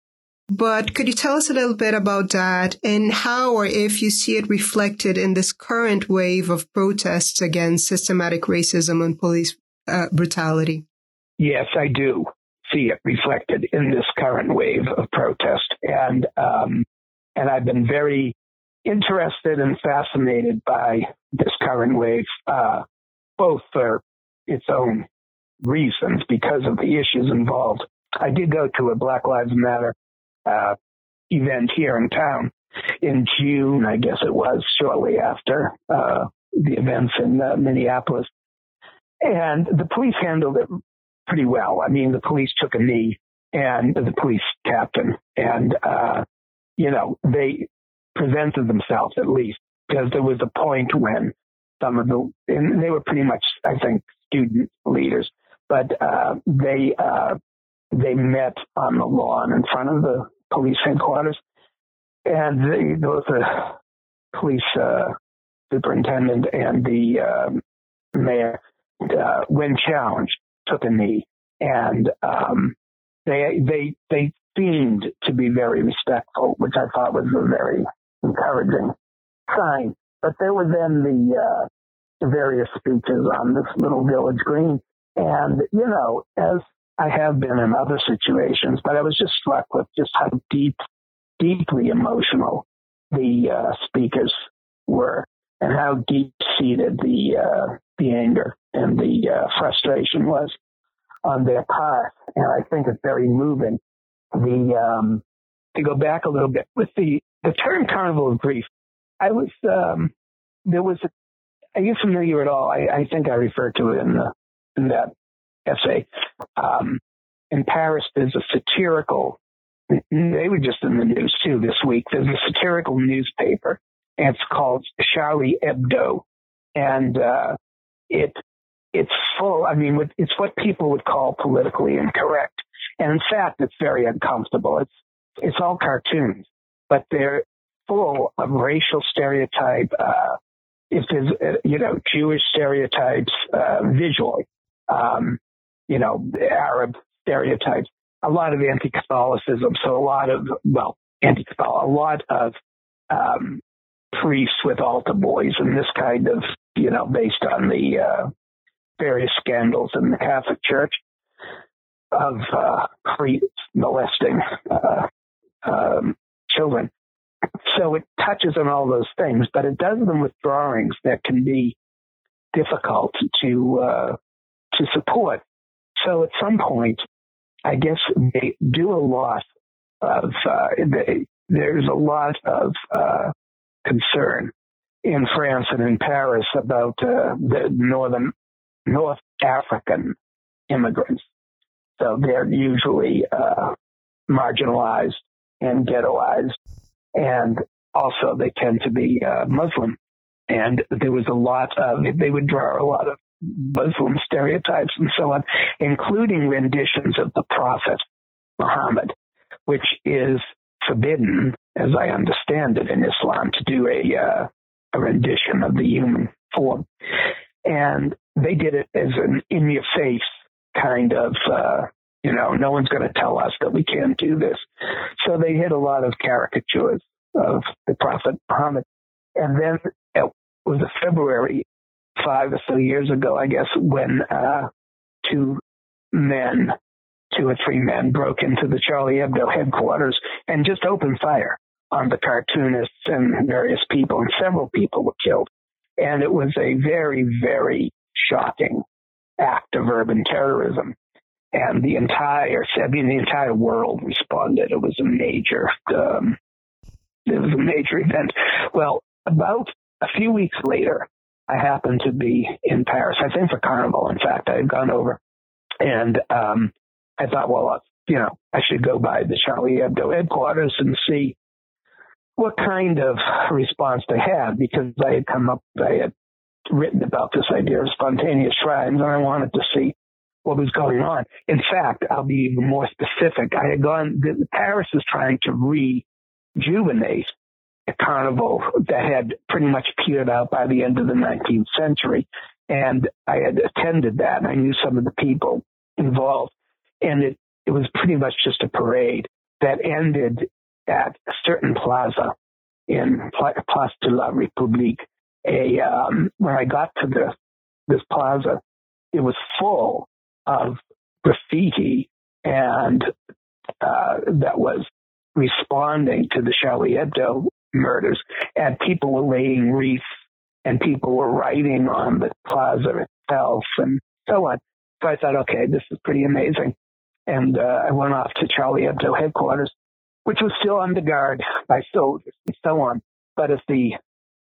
but could you tell us a little bit about that and how or if you see it reflected in this current wave of protests against systematic racism and police uh, brutality? Yes, I do see it reflected in this current wave of protest. And um, and I've been very interested and fascinated by this current wave, uh, both for its own reasons because of the issues involved. I did go to a Black Lives Matter uh, event here in town in June, I guess it was, shortly after uh, the events in uh, Minneapolis. And the police handled it pretty well. I mean, the police took a knee and the police captain and uh, you know, they presented themselves at least because there was a point when some of the, and they were pretty much, I think, student leaders, but uh, they uh, they met on the lawn in front of the police headquarters, and they, there was a police uh, superintendent and the um, mayor, uh, when challenged, took a knee, and um, they they they seemed to be very respectful, which I thought was a very encouraging sign. But there were then the, uh, various speeches on this little village green. And, you know, as I have been in other situations, but I was just struck with just how deep, deeply emotional the uh, speakers were and how deep seated the, uh, the anger and the uh, frustration was on their part. And I think it's very moving the um, to go back a little bit with the the term carnival of grief. I was um, there was a. Are you familiar at all? I, I think I referred to it in the in that essay. Um, in Paris, there's a satirical. They were just in the news too this week. There's a satirical newspaper, it's called Charlie Hebdo, and uh, it it's full. I mean, it's what people would call politically incorrect. And in fact, it's very uncomfortable. It's, it's all cartoons, but they're full of racial stereotype, uh, if there's, uh, you know, Jewish stereotypes, uh, visually, um, you know, Arab stereotypes, a lot of anti-Catholicism. So a lot of, well, anti-Catholic, a lot of, um, priests with altar boys and this kind of, you know, based on the, uh, various scandals in the Catholic Church of uh, molesting uh, um, children. So it touches on all those things, but it does them with drawings that can be difficult to uh, to support. So at some point, I guess they do a lot of, uh, they, there's a lot of uh, concern in France and in Paris about uh, the northern North African immigrants. So they're usually uh, marginalized and ghettoized, and also they tend to be uh, Muslim. And there was a lot of they would draw a lot of Muslim stereotypes and so on, including renditions of the Prophet Muhammad, which is forbidden, as I understand it, in Islam to do a uh, a rendition of the human form. And they did it as an in your face kind of, uh, you know, no one's going to tell us that we can't do this. So they hit a lot of caricatures of the Prophet Muhammad. And then it was a February five or so years ago, I guess, when uh, two men, two or three men, broke into the Charlie Hebdo headquarters and just opened fire on the cartoonists and various people, and several people were killed. And it was a very, very shocking act of urban terrorism. And the entire, I mean, the entire world responded. It was a major, um, it was a major event. Well, about a few weeks later, I happened to be in Paris, I think for Carnival. In fact, I had gone over and, um, I thought, well, uh, you know, I should go by the Charlie Hebdo headquarters and see what kind of response they had because I had come up, I had written about this idea of spontaneous shrines and I wanted to see what was going on. In fact, I'll be even more specific. I had gone, Paris is trying to rejuvenate a carnival that had pretty much petered out by the end of the 19th century. And I had attended that and I knew some of the people involved. And it, it was pretty much just a parade that ended at a certain plaza in Place de la République. A um, when I got to this this plaza, it was full of graffiti and uh, that was responding to the Charlie Hebdo murders, and people were laying wreaths and people were writing on the plaza itself and so on. So I thought, okay, this is pretty amazing. And uh, I went off to Charlie Hebdo headquarters which was still under guard by soldiers and so on. But at the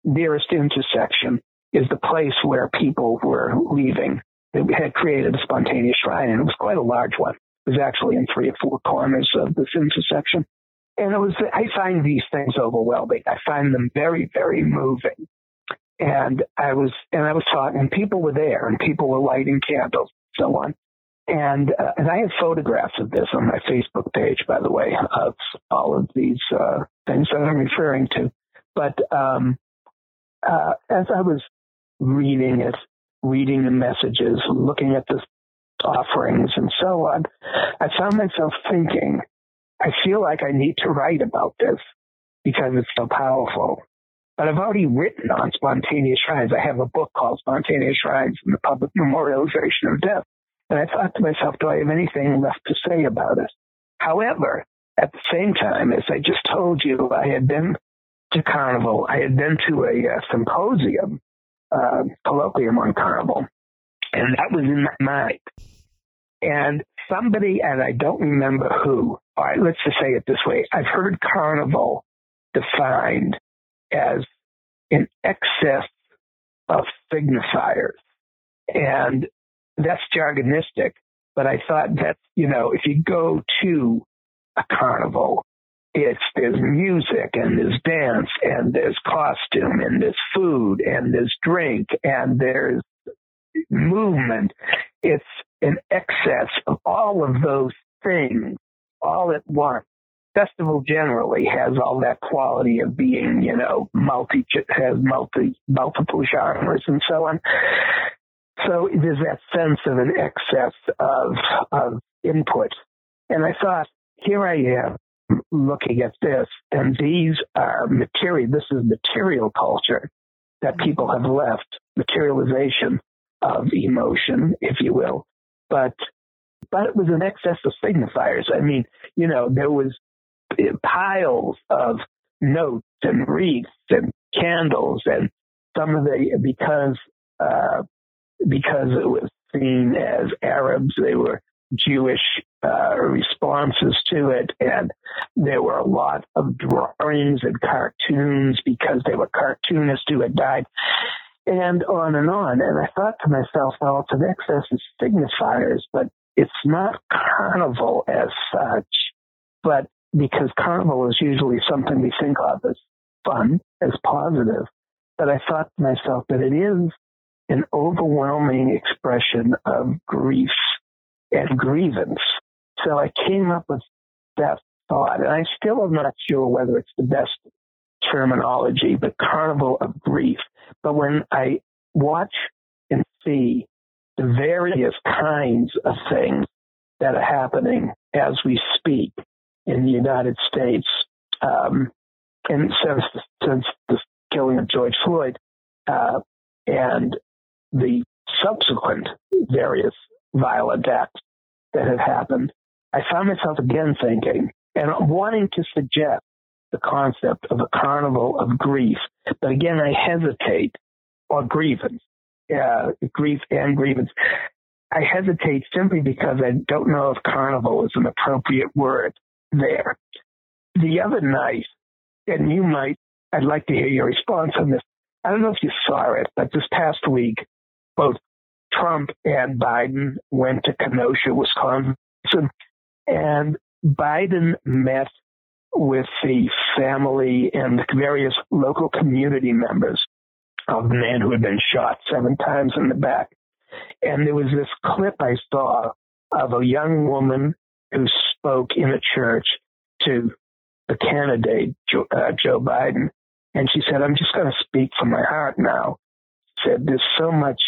nearest intersection is the place where people were leaving. They had created a spontaneous shrine, and it was quite a large one. It was actually in three or four corners of this intersection. And it was, I find these things overwhelming. I find them very, very moving. And I was, and I was talking, and people were there, and people were lighting candles, so on. And uh, and I have photographs of this on my Facebook page, by the way, of all of these uh, things that I'm referring to. But um, uh, as I was reading it, reading the messages, looking at the offerings, and so on, I found myself thinking, I feel like I need to write about this because it's so powerful. But I've already written on spontaneous shrines. I have a book called Spontaneous Shrines and the Public Memorialization of Death. And I thought to myself, do I have anything left to say about it? However, at the same time, as I just told you, I had been to Carnival. I had been to a, uh, symposium, uh, colloquium on Carnival, and that was in my mind. And somebody, and I don't remember who, all right, let's just say it this way. I've heard Carnival defined as an excess of signifiers. And that's jargonistic, but I thought that, you know, if you go to a carnival, it's there's music and there's dance and there's costume and there's food and there's drink and there's movement. It's an excess of all of those things all at once. Festival generally has all that quality of being, you know, multi has multi multiple genres and so on. So there's that sense of an excess of, of input. And I thought, here I am looking at this, and these are material, this is material culture that people have left, materialization of emotion, if you will. But, but it was an excess of signifiers. I mean, you know, there was piles of notes and wreaths and candles and some of the, because, uh, because it was seen as Arabs. They were Jewish uh, responses to it, and there were a lot of drawings and cartoons because they were cartoonists who had died, and on and on. And I thought to myself, well, it's an excess of signifiers, but it's not carnival as such, but because carnival is usually something we think of as fun, as positive. But I thought to myself that it is an overwhelming expression of grief and grievance. So I came up with that thought, and I still am not sure whether it's the best terminology, but carnival of grief. But when I watch and see the various kinds of things that are happening as we speak in the United States, um, and since the, since the killing of George Floyd, uh, and the subsequent various violent acts that have happened, I found myself again thinking and wanting to suggest the concept of a carnival of grief. But again, I hesitate, or grievance, uh, grief and grievance. I hesitate simply because I don't know if carnival is an appropriate word there. The other night, and you might, I'd like to hear your response on this. I don't know if you saw it, but this past week, both Trump and Biden went to Kenosha, Wisconsin, and Biden met with the family and various local community members of the man who had been shot seven times in the back. And there was this clip I saw of a young woman who spoke in a church to the candidate, Joe, uh, Joe Biden. And she said, I'm just going to speak from my heart now. She said, there's so much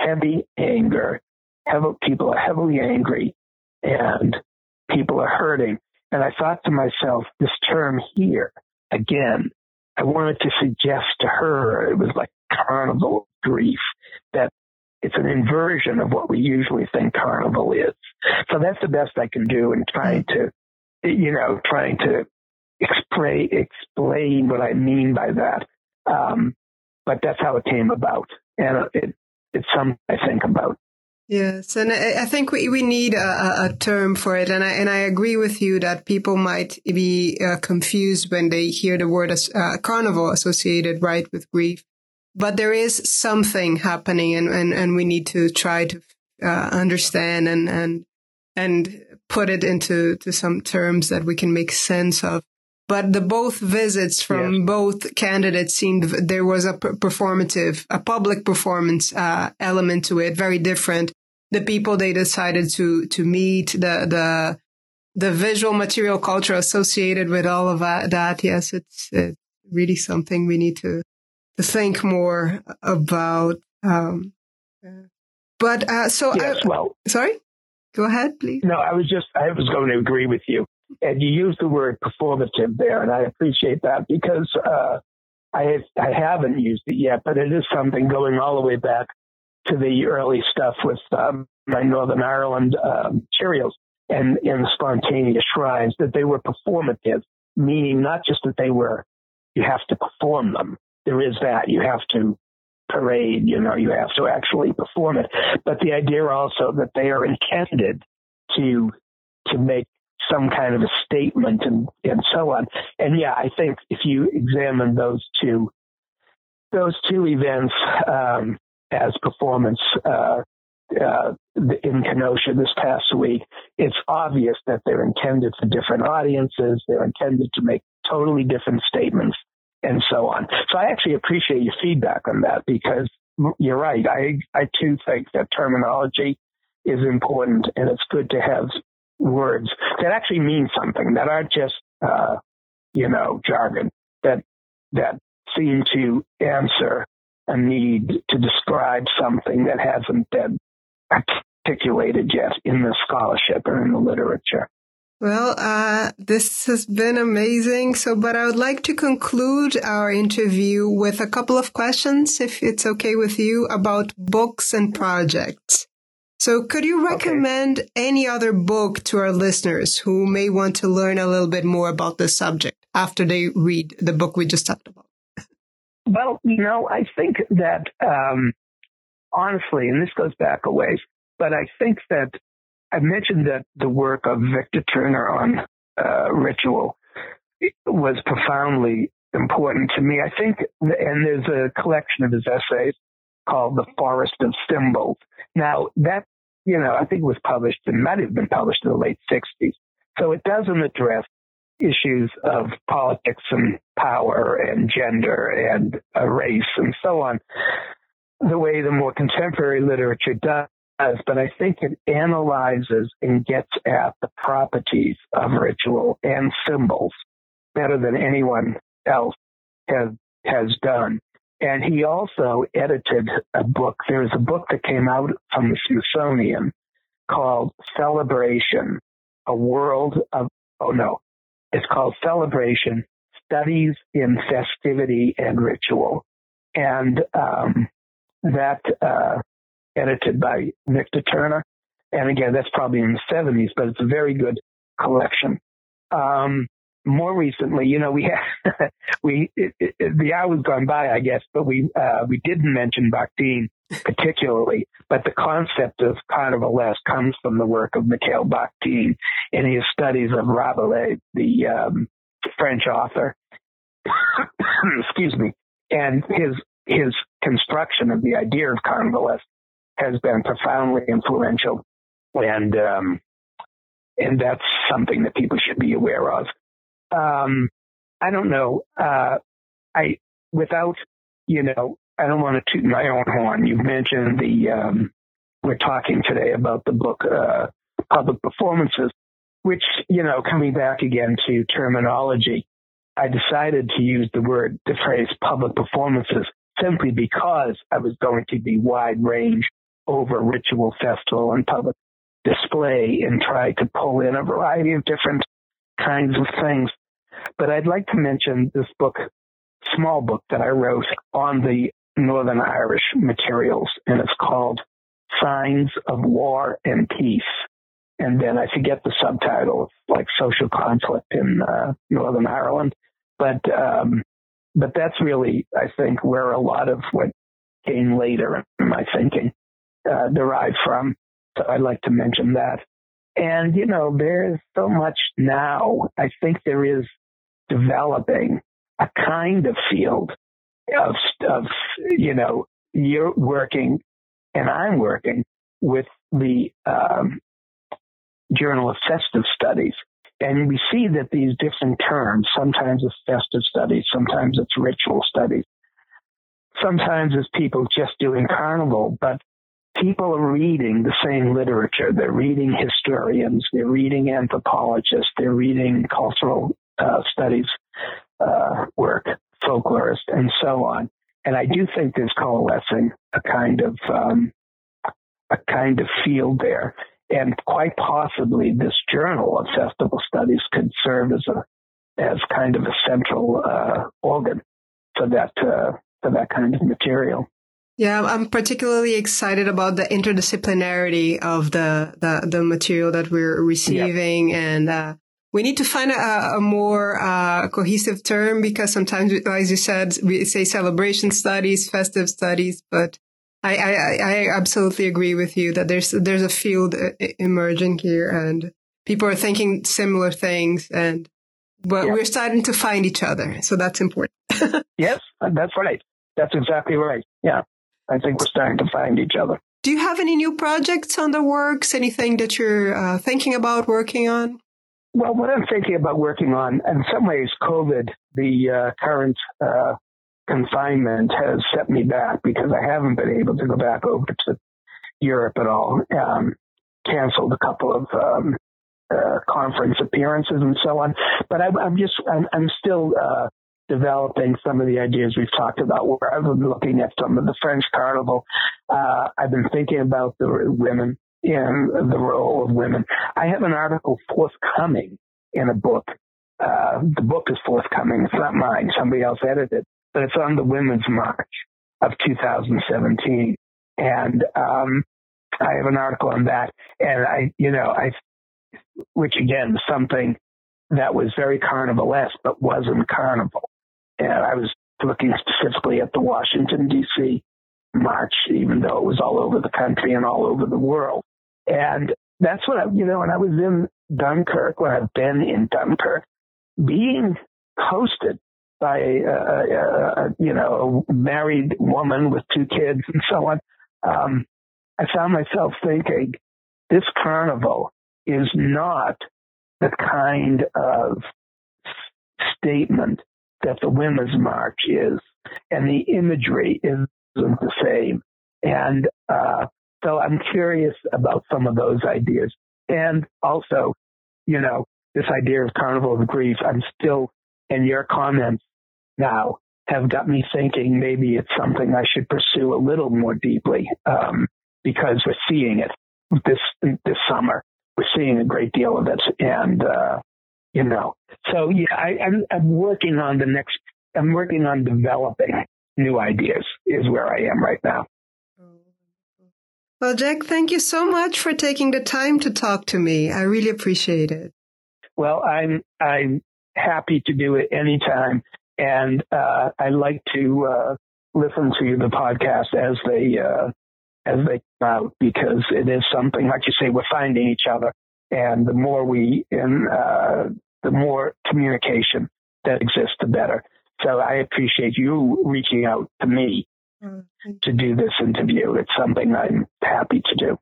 heavy anger. People are heavily angry and people are hurting. And I thought to myself, this term here, again, I wanted to suggest to her it was like carnival grief, that it's an inversion of what we usually think carnival is. So that's the best I can do in trying to, you know, trying to explain, explain what I mean by that. Um, but that's how it came about. And it, it's something I think about. Yes, and I, think we, we need a, a, term for it, and I and I agree with you that people might be uh, confused when they hear the word uh, carnival associated right with grief, but there is something happening, and and, and we need to try to uh, understand and and and put it into to some terms that we can make sense of. But the both visits from yes. both candidates seemed there was a performative, a public performance uh, element to it, very different the people they decided to to meet, the the the visual material culture associated with all of that. Yes, it's, it's really something we need to to think more about. Um, but uh, so yes, I, well, sorry, go ahead, please. No, I was just I was going to agree with you, and you use the word performative there, and I appreciate that because uh, I I haven't used it yet, but it is something going all the way back to the early stuff with um, my Northern Ireland um, Cheerios and in spontaneous shrines that they were performative, meaning not just that they were, you have to perform them. There is that. You have to parade, you know, you have to actually perform it. But the idea also that they are intended to, to make some kind of a statement and, and so on. And yeah, I think if you examine those two, those two events, um, as performance uh, uh, in Kenosha this past week, it's obvious that they're intended for different audiences. They're intended to make totally different statements and so on. So I actually appreciate your feedback on that because you're right. I, I too think that terminology is important and it's good to have words that actually mean something that aren't just, uh, you know, jargon that, that seem to answer a need to describe something that hasn't been articulated yet in the scholarship or in the literature. Well, uh, this has been amazing. So, but I would like to conclude our interview with a couple of questions, if it's okay with you, about books and projects. So, could you recommend okay. any other book to our listeners who may want to learn a little bit more about this subject after they read the book we just talked about? Well, you know, I think that um, honestly, and this goes back a ways, but I think that I mentioned that the work of Victor Turner on uh, ritual was profoundly important to me. I think, and there's a collection of his essays called The Forest of Symbols. Now, that, you know, I think was published and might have been published in the late 60s. So it doesn't address issues of politics and power and gender and uh, race and so on the way the more contemporary literature does. But I think it analyzes and gets at the properties of ritual and symbols better than anyone else has has done. And he also edited a book. There's a book that came out from the Smithsonian called Celebration, a world of, oh no, it's called Celebration, Studies in Festivity and Ritual. And um, that, uh, edited by Victor Turner. And again, that's probably in the 70s, but it's a very good collection. Um, more recently, you know, we we, it, it, the hour's gone by, I guess, but we, uh, we didn't mention Bakhtin particularly, but the concept of carnivalesque comes from the work of Mikhail Bakhtin in his studies of Rabelais, the, um, French author. Excuse me. And his, his construction of the idea of carnivalesque has been profoundly influential. And, um, and that's something that people should be aware of um, I don't know. Uh, I without you know, I don't want to toot my own horn. You've mentioned the um, we're talking today about the book uh, public performances, which you know, coming back again to terminology, I decided to use the word the phrase public performances simply because I was going to be wide range over ritual festival and public display and try to pull in a variety of different kinds of things. But I'd like to mention this book, small book that I wrote on the Northern Irish materials, and it's called Signs of War and Peace. And then I forget the subtitle, like social conflict in uh, Northern Ireland. But um, but that's really, I think, where a lot of what came later in my thinking uh, derived from. So I'd like to mention that. And, you know, there's so much now. I think there is developing a kind of field of, of, you know, you're working and I'm working with the um, Journal of Festive Studies. And we see that these different terms, sometimes it's festive studies, sometimes it's ritual studies, sometimes it's people just doing carnival, but people are reading the same literature. They're reading historians, they're reading anthropologists, they're reading cultural uh, studies uh, work, folklorist, and so on. And I do think there's coalescing a kind of um, a kind of field there, and quite possibly this journal of festival studies could serve as a as kind of a central uh, organ for that uh, for that kind of material. Yeah, I'm particularly excited about the interdisciplinarity of the the, the material that we're receiving, yep. and uh, we need to find a, a more uh, cohesive term because sometimes, as you said, we say celebration studies, festive studies, but I, I, I absolutely agree with you that there's there's a field uh, emerging here, and people are thinking similar things, and but yep. we're starting to find each other, so that's important. yes, that's right. That's exactly right. Yeah. I think we're starting to find each other. Do you have any new projects on the works? Anything that you're uh, thinking about working on? Well, what I'm thinking about working on, in some ways, COVID, the uh, current uh, confinement has set me back because I haven't been able to go back over to Europe at all. Um, canceled a couple of um, uh, conference appearances and so on. But I, I'm, just, I'm, I'm still uh, developing some of the ideas we've talked about where I've been looking at some of the French carnival. Uh, I've been thinking about the women in the role of women. I have an article forthcoming in a book. Uh, the book is forthcoming. It's not mine. Somebody else edited, but it's on the Women's March of 2017. And, um, I have an article on that. And I, you know, I, which again, something that was very carnivalesque, but wasn't carnival. And I was looking specifically at the Washington, D.C. march, even though it was all over the country and all over the world. And that's what I, you know, when I was in Dunkirk, when I've been in Dunkirk, being hosted by a, you know a married woman with two kids and so on, um, I found myself thinking this carnival is not the kind of statement that the Women's March is, and the imagery isn't the same. And uh, so I'm curious about some of those ideas. And also, you know, this idea of carnival of grief, I'm still, and your comments now have got me thinking maybe it's something I should pursue a little more deeply um, because we're seeing it this this summer. We're seeing a great deal of it, and uh, you know, so yeah, I, I'm, I'm working on the next. I'm working on developing new ideas. Is where I am right now. Well, Jack, thank you so much for taking the time to talk to me. I really appreciate it. Well, I'm I'm happy to do it anytime, and uh, I like to uh, listen to the podcast as they uh, as they come out because it is something like you say we're finding each other, and the more we in uh, the more communication that exists, the better. So I appreciate you reaching out to me Mm-hmm. to do this interview. It's something I'm happy to do.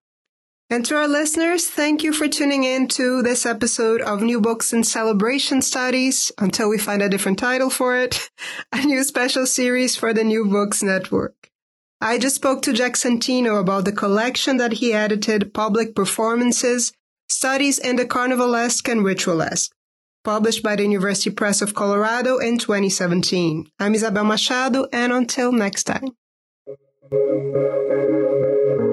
And to our listeners, thank you for tuning in to this episode of New Books and Celebration Studies until we find a different title for it, a new special series for the New Books Network. I just spoke to Jack Santino about the collection that he edited, Public Performances, Studies in the Carnivalesque and Ritualesque, published by the University Press of Colorado in 2017. I'm Isabel Machado, and until next time. Thank you.